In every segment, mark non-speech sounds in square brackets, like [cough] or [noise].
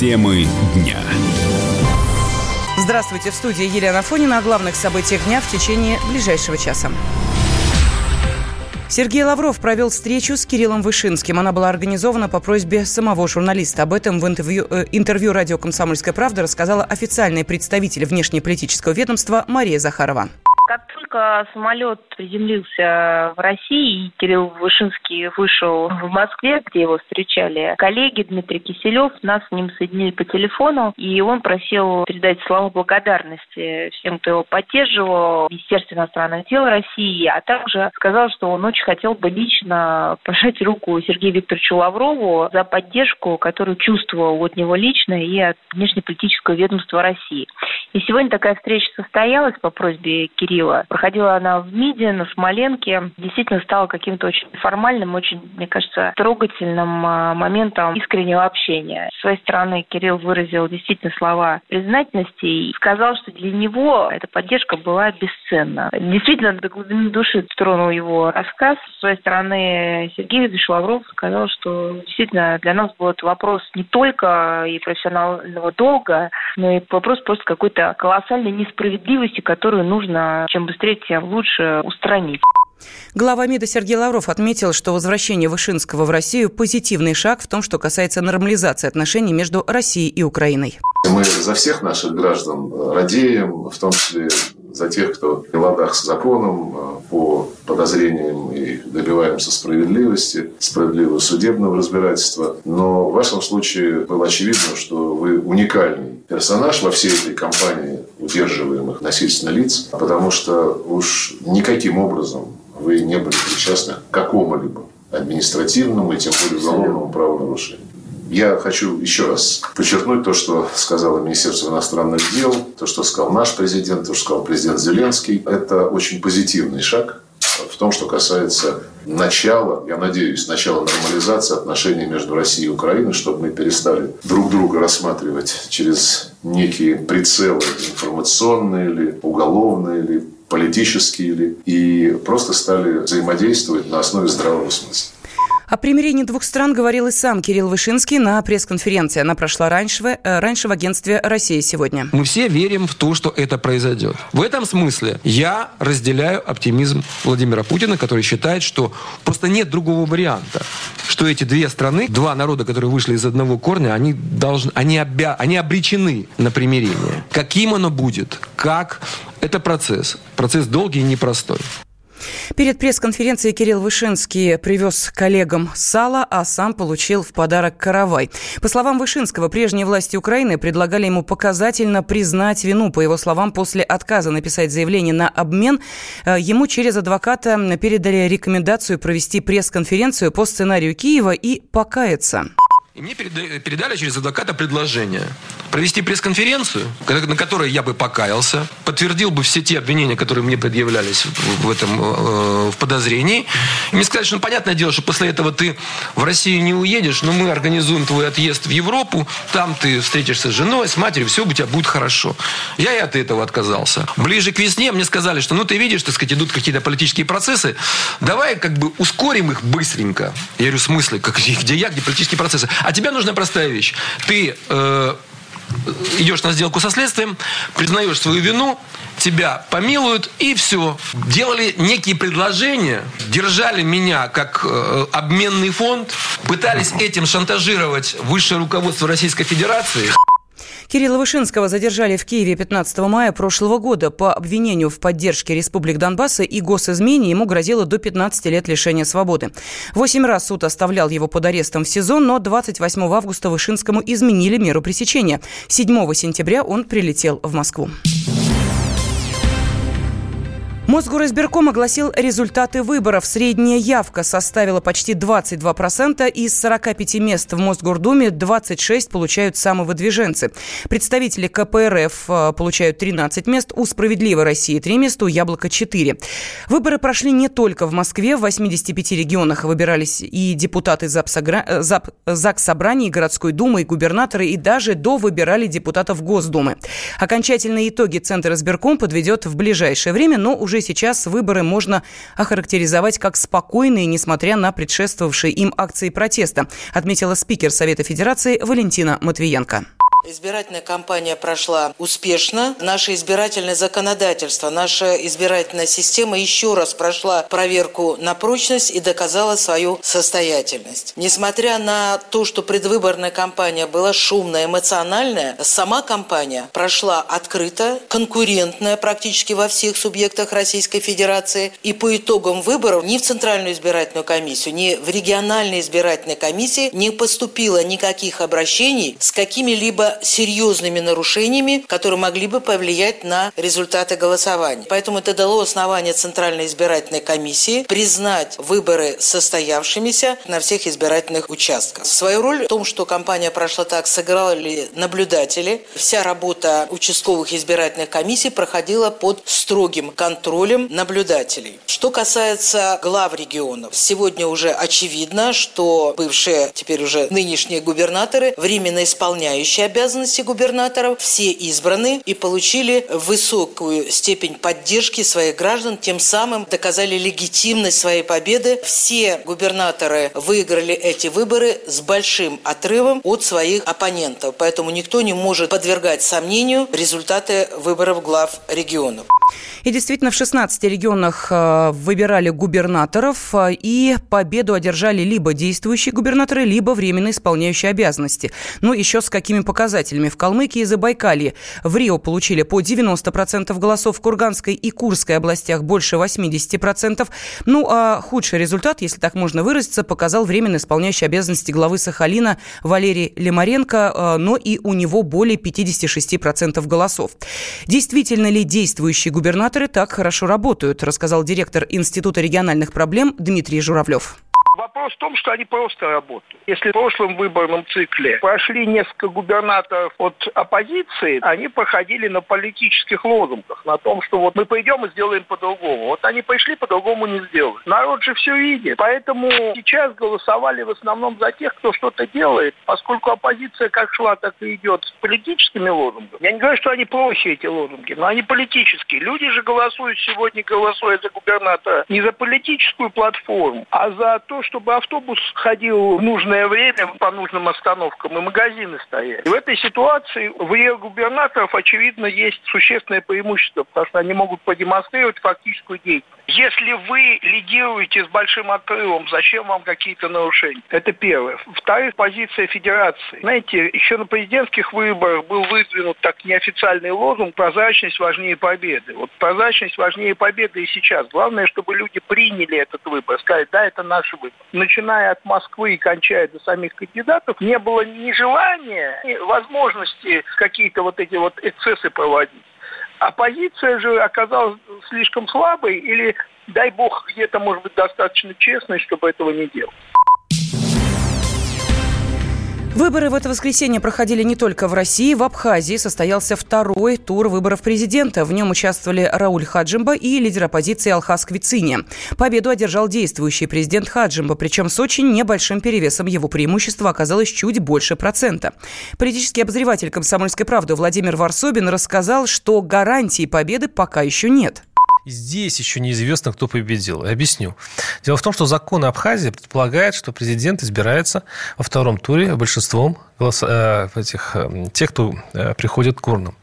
Темы дня. Здравствуйте, в студии Елена Фонина о главных событиях дня в течение ближайшего часа. Сергей Лавров провел встречу с Кириллом Вышинским. Она была организована по просьбе самого журналиста. Об этом в интервью, э, интервью радио «Комсомольская правда» рассказала официальный представитель внешнеполитического ведомства Мария Захарова только самолет приземлился в России, и Кирилл Вышинский вышел в Москве, где его встречали коллеги Дмитрий Киселев, нас с ним соединили по телефону, и он просил передать слова благодарности всем, кто его поддерживал, Министерству иностранных дел России, а также сказал, что он очень хотел бы лично [laughs] пожать руку Сергею Викторовичу Лаврову за поддержку, которую чувствовал от него лично и от внешнеполитического ведомства России. И сегодня такая встреча состоялась по просьбе Кирилла. Проходила она в МИДе, на Смоленке. Действительно стала каким-то очень формальным, очень, мне кажется, трогательным а, моментом искреннего общения. С своей стороны Кирилл выразил действительно слова признательности и сказал, что для него эта поддержка была бесценна. Действительно, до глубины души тронул его рассказ. С своей стороны Сергей Викторович Лавров сказал, что действительно для нас был это вопрос не только и профессионального долга, но и вопрос просто какой-то колоссальной несправедливости, которую нужно чем быстрее, тем лучше устранить. Глава МИДа Сергей Лавров отметил, что возвращение Вышинского в Россию – позитивный шаг в том, что касается нормализации отношений между Россией и Украиной. Мы за всех наших граждан радеем, в том числе за тех, кто в ладах с законом, э, по подозрениям и добиваемся справедливости, справедливого судебного разбирательства. Но в вашем случае было очевидно, что вы уникальный персонаж во всей этой кампании удерживаемых насильственно лиц, потому что уж никаким образом вы не были причастны к какому-либо административному и тем более уголовному правонарушению. Я хочу еще раз подчеркнуть то, что сказала Министерство иностранных дел, то, что сказал наш президент, то, что сказал президент Зеленский. Это очень позитивный шаг в том, что касается начала, я надеюсь, начала нормализации отношений между Россией и Украиной, чтобы мы перестали друг друга рассматривать через некие прицелы информационные или уголовные или политические или и просто стали взаимодействовать на основе здравого смысла. О примирении двух стран говорил и сам Кирилл Вышинский на пресс-конференции. Она прошла раньше, э, раньше в агентстве «Россия сегодня». Мы все верим в то, что это произойдет. В этом смысле я разделяю оптимизм Владимира Путина, который считает, что просто нет другого варианта. Что эти две страны, два народа, которые вышли из одного корня, они, должны, они, обя, они обречены на примирение. Каким оно будет, как, это процесс. Процесс долгий и непростой. Перед пресс-конференцией Кирилл Вышинский привез коллегам сало, а сам получил в подарок каравай. По словам Вышинского, прежние власти Украины предлагали ему показательно признать вину. По его словам, после отказа написать заявление на обмен, э, ему через адвоката передали рекомендацию провести пресс-конференцию по сценарию Киева и покаяться. И мне передали через адвоката предложение провести пресс-конференцию, на которой я бы покаялся, подтвердил бы все те обвинения, которые мне предъявлялись в этом э, в подозрении. И мне сказали, что ну, понятное дело, что после этого ты в Россию не уедешь, но мы организуем твой отъезд в Европу, там ты встретишься с женой, с матерью, все у тебя будет хорошо. Я и от этого отказался. Ближе к весне мне сказали, что ну ты видишь, так сказать, идут какие-то политические процессы, давай как бы ускорим их быстренько. Я говорю, в смысле, как, где я, где политические процессы? А тебе нужна простая вещь. Ты э, идешь на сделку со следствием, признаешь свою вину, тебя помилуют, и все. Делали некие предложения, держали меня как э, обменный фонд, пытались этим шантажировать высшее руководство Российской Федерации. Кирилла Вышинского задержали в Киеве 15 мая прошлого года по обвинению в поддержке республик Донбасса и госизмене. Ему грозило до 15 лет лишения свободы. Восемь раз суд оставлял его под арестом в СИЗО, но 28 августа Вышинскому изменили меру пресечения. 7 сентября он прилетел в Москву. Мосгоризбирком огласил результаты выборов. Средняя явка составила почти 22%. Из 45 мест в Мосгордуме 26 получают самовыдвиженцы. Представители КПРФ э, получают 13 мест, у «Справедливой России» 3 места, у «Яблоко» 4. Выборы прошли не только в Москве. В 85 регионах выбирались и депутаты э, ЗАГС Собраний, и городской думы, и губернаторы, и даже до выбирали депутатов Госдумы. Окончательные итоги Центр избирком подведет в ближайшее время, но уже уже сейчас выборы можно охарактеризовать как спокойные, несмотря на предшествовавшие им акции протеста, отметила спикер Совета Федерации Валентина Матвиенко. Избирательная кампания прошла успешно. Наше избирательное законодательство, наша избирательная система еще раз прошла проверку на прочность и доказала свою состоятельность. Несмотря на то, что предвыборная кампания была шумная, эмоциональная, сама кампания прошла открыто, конкурентная практически во всех субъектах Российской Федерации. И по итогам выборов ни в Центральную избирательную комиссию, ни в региональные избирательные комиссии не поступило никаких обращений с какими-либо серьезными нарушениями, которые могли бы повлиять на результаты голосования. Поэтому это дало основание Центральной избирательной комиссии признать выборы состоявшимися на всех избирательных участках. Свою роль в том, что кампания прошла так, сыграли наблюдатели. Вся работа участковых избирательных комиссий проходила под строгим контролем наблюдателей. Что касается глав регионов, сегодня уже очевидно, что бывшие, теперь уже нынешние губернаторы, временно исполняющие обязанности, обязанности губернаторов, все избраны и получили высокую степень поддержки своих граждан, тем самым доказали легитимность своей победы. Все губернаторы выиграли эти выборы с большим отрывом от своих оппонентов, поэтому никто не может подвергать сомнению результаты выборов глав регионов. И действительно, в 16 регионах э, выбирали губернаторов, э, и победу одержали либо действующие губернаторы, либо временно исполняющие обязанности. Ну, еще с какими показателями. В Калмыкии и Забайкалье в Рио получили по 90% голосов, в Курганской и Курской областях больше 80%. Ну, а худший результат, если так можно выразиться, показал временно исполняющий обязанности главы Сахалина Валерий Лемаренко, э, но и у него более 56% голосов. Действительно ли действующий губернатор координаторы так хорошо работают, рассказал директор Института региональных проблем Дмитрий Журавлев. Вопрос в том, что они просто работают. Если в прошлом выборном цикле прошли несколько губернаторов от оппозиции, они проходили на политических лозунгах, на том, что вот мы пойдем и сделаем по-другому. Вот они пришли, по-другому не сделали. Народ же все видит. Поэтому сейчас голосовали в основном за тех, кто что-то делает, поскольку оппозиция как шла, так и идет с политическими лозунгами. Я не говорю, что они плохие, эти лозунги, но они политические. Люди же голосуют сегодня, голосуя за губернатора, не за политическую платформу, а за то, чтобы автобус ходил в нужное время по нужным остановкам и магазины стояли. И в этой ситуации в ее губернаторов, очевидно, есть существенное преимущество, потому что они могут продемонстрировать фактическую деятельность. Если вы лидируете с большим отрывом, зачем вам какие-то нарушения? Это первое. Вторая позиция федерации. Знаете, еще на президентских выборах был выдвинут так неофициальный лозунг «прозрачность важнее победы». Вот прозрачность важнее победы и сейчас. Главное, чтобы люди приняли этот выбор, сказали, да, это наш выбор начиная от Москвы и кончая до самих кандидатов, не было ни желания, ни возможности какие-то вот эти вот эксцессы проводить. Оппозиция же оказалась слишком слабой или, дай бог, где-то, может быть, достаточно честной, чтобы этого не делать. Выборы в это воскресенье проходили не только в России. В Абхазии состоялся второй тур выборов президента. В нем участвовали Рауль Хаджимба и лидер оппозиции Алхаз Квицини. Победу одержал действующий президент Хаджимба, причем с очень небольшим перевесом его преимущество оказалось чуть больше процента. Политический обозреватель «Комсомольской правды» Владимир Варсобин рассказал, что гарантии победы пока еще нет. Здесь еще неизвестно, кто победил. Я объясню. Дело в том, что закон Абхазии предполагает, что президент избирается во втором туре большинством голос, э, этих, э, тех, кто э, приходит к урнам.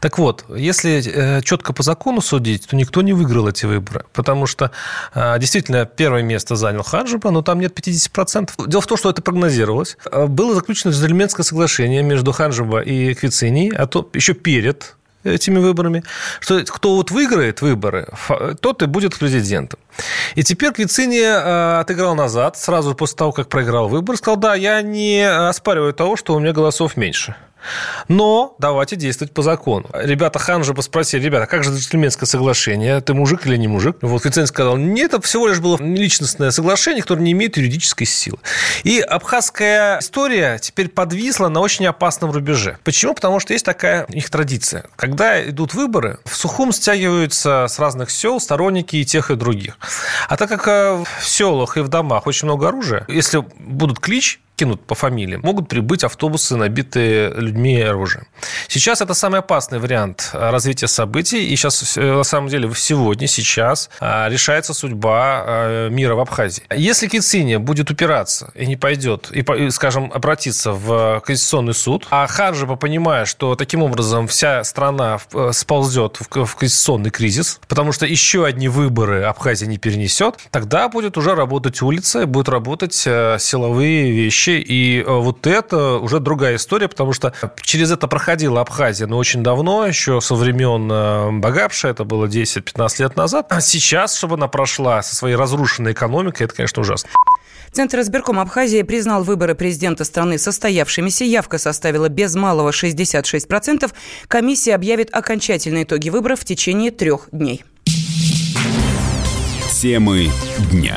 Так вот, если четко по закону судить, то никто не выиграл эти выборы. Потому что действительно первое место занял Хаджиба, но там нет 50%. Дело в том, что это прогнозировалось. Было заключено джентльменское соглашение между Хаджиба и Квицини, а то еще перед этими выборами, что кто вот выиграет выборы, тот и будет президентом. И теперь Квицини э, отыграл назад, сразу после того, как проиграл выбор, сказал, да, я не оспариваю того, что у меня голосов меньше. Но давайте действовать по закону. Ребята Ханжа спросили, ребята, как же джентльменское соглашение? Ты мужик или не мужик? Вот Виценко сказал, нет, это всего лишь было личностное соглашение, которое не имеет юридической силы. И абхазская история теперь подвисла на очень опасном рубеже. Почему? Потому что есть такая их традиция. Когда идут выборы, в Сухум стягиваются с разных сел сторонники и тех, и других. А так как э, в селах и в домах очень много оружия, если будут клич, кинут по фамилиям, могут прибыть автобусы, набитые людьми и оружием. Сейчас это самый опасный вариант развития событий. И сейчас, на самом деле, сегодня, сейчас решается судьба мира в Абхазии. Если Кициния будет упираться и не пойдет, и, скажем, обратиться в Конституционный суд, а Харжева, понимая, что таким образом вся страна сползет в конституционный кризис, потому что еще одни выборы Абхазия не перенесет, тогда будет уже работать улица, будут работать э, силовые вещи. И э, вот это уже другая история, потому что через это проходила Абхазия, но очень давно, еще со времен э, Багапша, это было 10-15 лет назад. А сейчас, чтобы она прошла со своей разрушенной экономикой, это, конечно, ужасно. Центр избирком Абхазии признал выборы президента страны состоявшимися. Явка составила без малого 66%. Комиссия объявит окончательные итоги выборов в течение трех дней. Темы дня.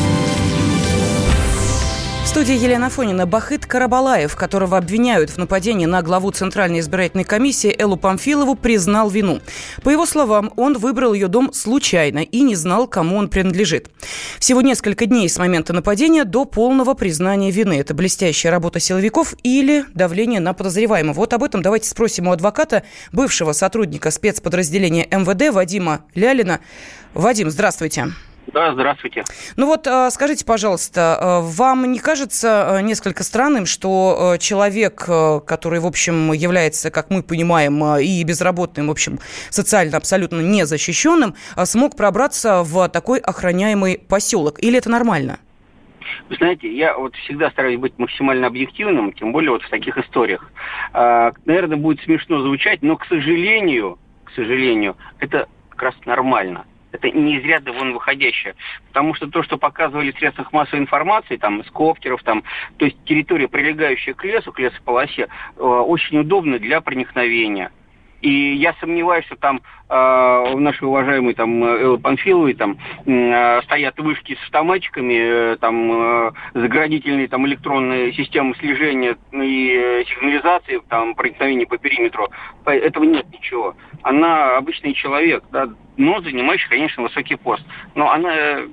Студии Елена Фонина. Бахыт Карабалаев, которого обвиняют в нападении на главу Центральной избирательной комиссии Эллу Памфилову, признал вину. По его словам, он выбрал ее дом случайно и не знал, кому он принадлежит. Всего несколько дней с момента нападения до полного признания вины. Это блестящая работа силовиков или давление на подозреваемого. Вот об этом давайте спросим у адвоката, бывшего сотрудника спецподразделения МВД Вадима Лялина. Вадим, здравствуйте. Да, здравствуйте. Ну вот а, скажите, пожалуйста, а, вам не кажется а, несколько странным, что человек, который, в общем, является, как мы понимаем, и безработным, в общем, социально абсолютно незащищенным, смог пробраться в такой охраняемый поселок? Или это нормально? Вы знаете, я вот всегда стараюсь быть максимально объективным, тем более вот в таких историях. А, наверное, будет смешно звучать, но, к сожалению, к сожалению, это как раз нормально это не из ряда вон выходящее. Потому что то, что показывали в средствах массовой информации, там, с коптеров, там, то есть территория, прилегающая к лесу, к лесополосе, э, очень удобна для проникновения. И я сомневаюсь, что там э, в нашей уважаемой там Эллы Панфиловой там э, стоят вышки с автоматчиками, э, там э, заградительные там электронные системы слежения и э, сигнализации, там проникновения по периметру. Этого нет ничего. Она обычный человек, да, но занимающий, конечно, высокий пост. Но она э,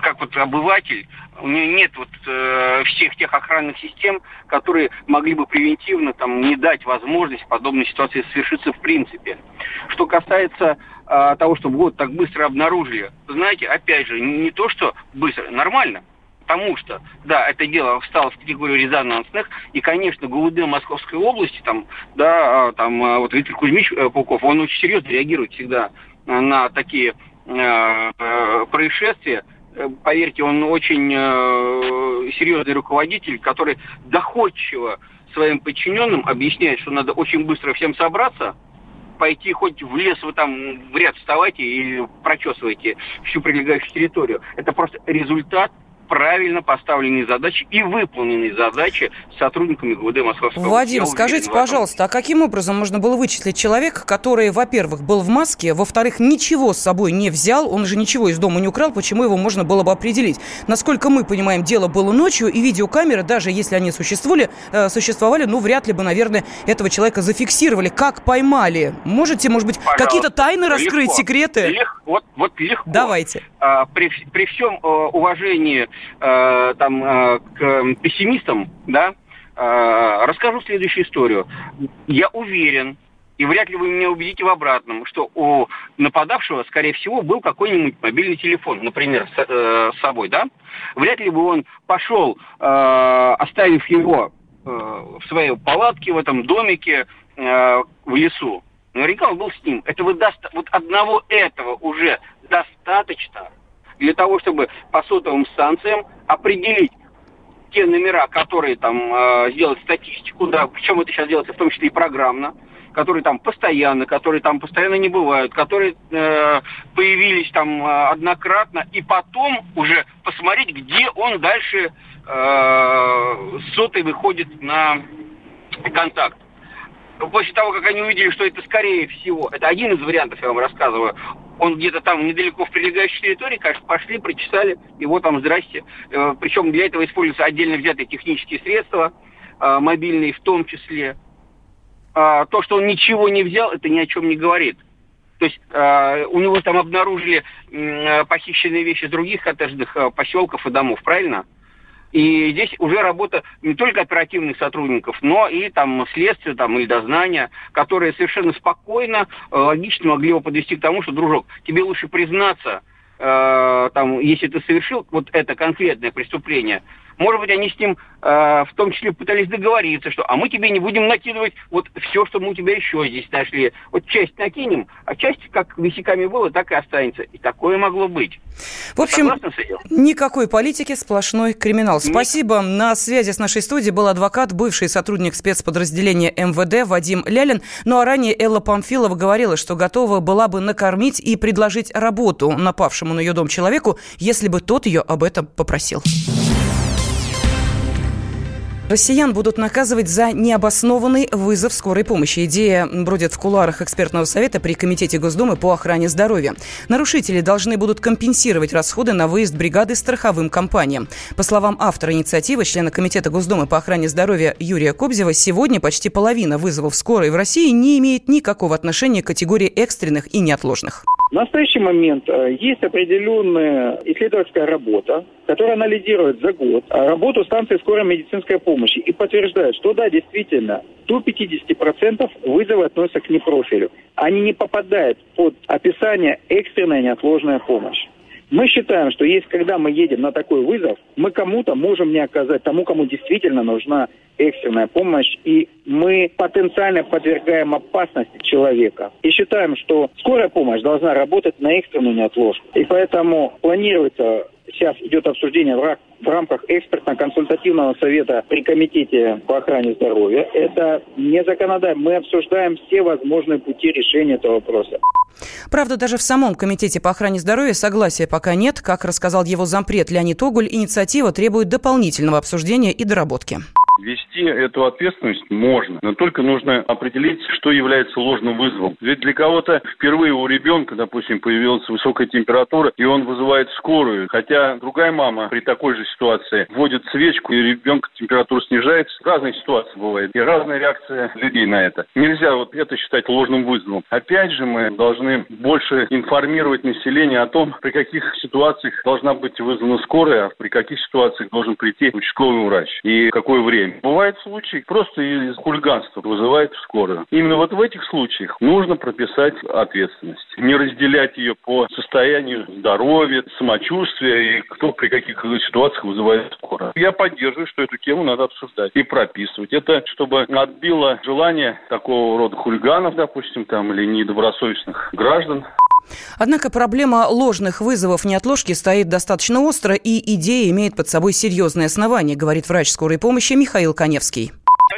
как вот обыватель, у нее нет вот э, всех тех охранных систем, которые могли бы превентивно там не дать возможность подобной ситуации совершиться в принципе. Что касается э, того, чтобы вот так быстро обнаружили, знаете, опять же, не, то, что быстро, нормально. Потому что, да, это дело встало в категорию резонансных, и, конечно, ГУВД Московской области, там, да, а, там, а, вот Виктор Кузьмич э, Пауков, он очень серьезно реагирует всегда на такие э, э, происшествия, поверьте, он очень э, серьезный руководитель, который доходчиво своим подчиненным объясняет, что надо очень быстро всем собраться, пойти хоть в лес, вы там в ряд вставайте и прочесывайте всю прилегающую территорию. Это просто результат правильно поставленные задачи и выполненные задачи сотрудниками ГУВД Московской Вадим, скажите, пожалуйста, а каким образом можно было вычислить человека, который, во-первых, был в маске, во-вторых, ничего с собой не взял, он же ничего из дома не украл, почему его можно было бы определить? Насколько мы понимаем, дело было ночью, и видеокамеры, даже если они существовали, э, существовали, ну, вряд ли бы, наверное, этого человека зафиксировали. Как поймали? Можете, может быть, какие-то тайны раскрыть, легко. секреты? Лег, вот, легко. Давайте. А, при, при всем э, уважении э, там, э, к пессимистам, да, э, расскажу следующую историю. Я уверен, и вряд ли вы меня убедите в обратном, что у нападавшего, скорее всего, был какой-нибудь мобильный телефон, например, с, э, с собой, да? Вряд ли бы он пошел, э, оставив его э, в своей палатке, в этом домике, э, в лесу. Наверняка он был с ним. Это вы даст, вот одного этого уже достаточно, для того, чтобы по сотовым станциям определить те номера, которые там э, сделать статистику, да, причем это сейчас делается в том числе и программно, которые там постоянно, которые там постоянно не бывают, которые э, появились там э, однократно, и потом уже посмотреть, где он дальше э, сотой выходит на контакт. После того, как они увидели, что это скорее всего, это один из вариантов, я вам рассказываю, он где-то там недалеко в прилегающей территории, конечно, пошли, прочесали, и вот там здрасте. Э, Причем для этого используются отдельно взятые технические средства, э, мобильные в том числе. А, то, что он ничего не взял, это ни о чем не говорит. То есть э, у него там обнаружили похищенные вещи с других коттеджных поселков и домов, правильно? И здесь уже работа не только оперативных сотрудников, но и там следствия там, или дознания, которые совершенно спокойно, э, логично могли его подвести к тому, что, дружок, тебе лучше признаться, э, там, если ты совершил вот это конкретное преступление, может быть, они с ним э, в том числе пытались договориться, что а мы тебе не будем накидывать вот все, что мы у тебя еще здесь нашли. Вот часть накинем, а часть как висяками было, так и останется. И такое могло быть. В общем, никакой политики, сплошной криминал. Нет. Спасибо. На связи с нашей студией был адвокат, бывший сотрудник спецподразделения МВД Вадим Лялин. Ну а ранее Элла Памфилова говорила, что готова была бы накормить и предложить работу напавшему на ее дом человеку, если бы тот ее об этом попросил. Россиян будут наказывать за необоснованный вызов скорой помощи. Идея бродит в кулуарах экспертного совета при Комитете Госдумы по охране здоровья. Нарушители должны будут компенсировать расходы на выезд бригады страховым компаниям. По словам автора инициативы, члена Комитета Госдумы по охране здоровья Юрия Кобзева, сегодня почти половина вызовов скорой в России не имеет никакого отношения к категории экстренных и неотложных. В настоящий момент э, есть определенная исследовательская работа, которая анализирует за год работу станции скорой медицинской помощи и подтверждает, что да, действительно, до 50% вызовы относятся к непрофилю. Они не попадают под описание экстренная неотложная помощь. Мы считаем, что если когда мы едем на такой вызов, мы кому-то можем не оказать, тому, кому действительно нужна экстренная помощь, и мы потенциально подвергаем опасности человека. И считаем, что скорая помощь должна работать на экстренную неотложку. И поэтому планируется сейчас идет обсуждение в, рамках экспертно-консультативного совета при Комитете по охране здоровья. Это не законодательно. Мы обсуждаем все возможные пути решения этого вопроса. Правда, даже в самом Комитете по охране здоровья согласия пока нет. Как рассказал его зампред Леонид Огуль, инициатива требует дополнительного обсуждения и доработки. Вести эту ответственность можно, но только нужно определить, что является ложным вызовом. Ведь для кого-то впервые у ребенка, допустим, появилась высокая температура, и он вызывает скорую, хотя другая мама при такой же ситуации вводит свечку, и ребенка температура снижается. Разные ситуации бывают, и разная реакция людей на это. Нельзя вот это считать ложным вызовом. Опять же, мы должны больше информировать население о том, при каких ситуациях должна быть вызвана скорая, а при каких ситуациях должен прийти участковый врач и какое время Бывают случаи, просто из хулиганства вызывает скорую. Именно вот в этих случаях нужно прописать ответственность. Не разделять ее по состоянию здоровья, самочувствия и кто при каких ситуациях вызывает скорую. Я поддерживаю, что эту тему надо обсуждать и прописывать. Это чтобы отбило желание такого рода хулиганов, допустим, там, или недобросовестных граждан Однако проблема ложных вызовов неотложки стоит достаточно остро, и идея имеет под собой серьезные основания, говорит врач скорой помощи Михаил Коневский.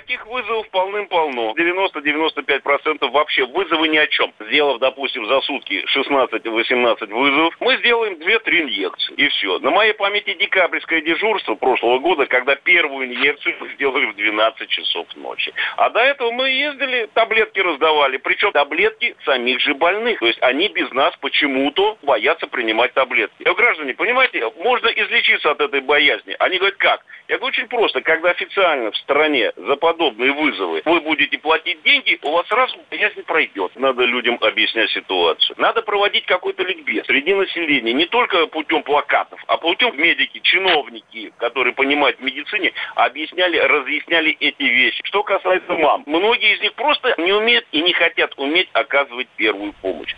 Таких вызовов полным-полно. 90-95% вообще вызовы ни о чем. Сделав, допустим, за сутки 16-18 вызовов, мы сделаем 2-3 инъекции. И все. На моей памяти декабрьское дежурство прошлого года, когда первую инъекцию мы сделали в 12 часов ночи. А до этого мы ездили, таблетки раздавали. Причем таблетки самих же больных. То есть они без нас почему-то боятся принимать таблетки. Я говорю, граждане, понимаете, можно излечиться от этой боязни. Они говорят, как? Я говорю, очень просто. Когда официально в стране за подобные вызовы вы будете платить деньги, у вас сразу боязнь пройдет. Надо людям объяснять ситуацию. Надо проводить какой-то ликбез среди населения. Не только путем плакатов, а путем медики, чиновники, которые понимают в медицине, объясняли, разъясняли эти вещи. Что касается мам, многие из них просто не умеют и не хотят уметь оказывать первую помощь.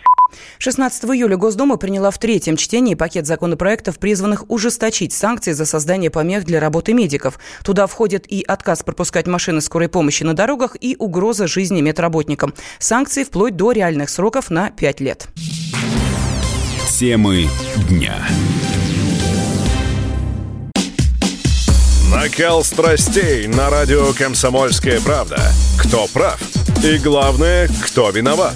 16 июля Госдума приняла в третьем чтении пакет законопроектов, призванных ужесточить санкции за создание помех для работы медиков. Туда входит и отказ пропускать машины скорой помощи на дорогах, и угроза жизни медработникам. Санкции вплоть до реальных сроков на 5 лет. Темы дня. Накал страстей на радио «Комсомольская правда». Кто прав? И главное, кто виноват?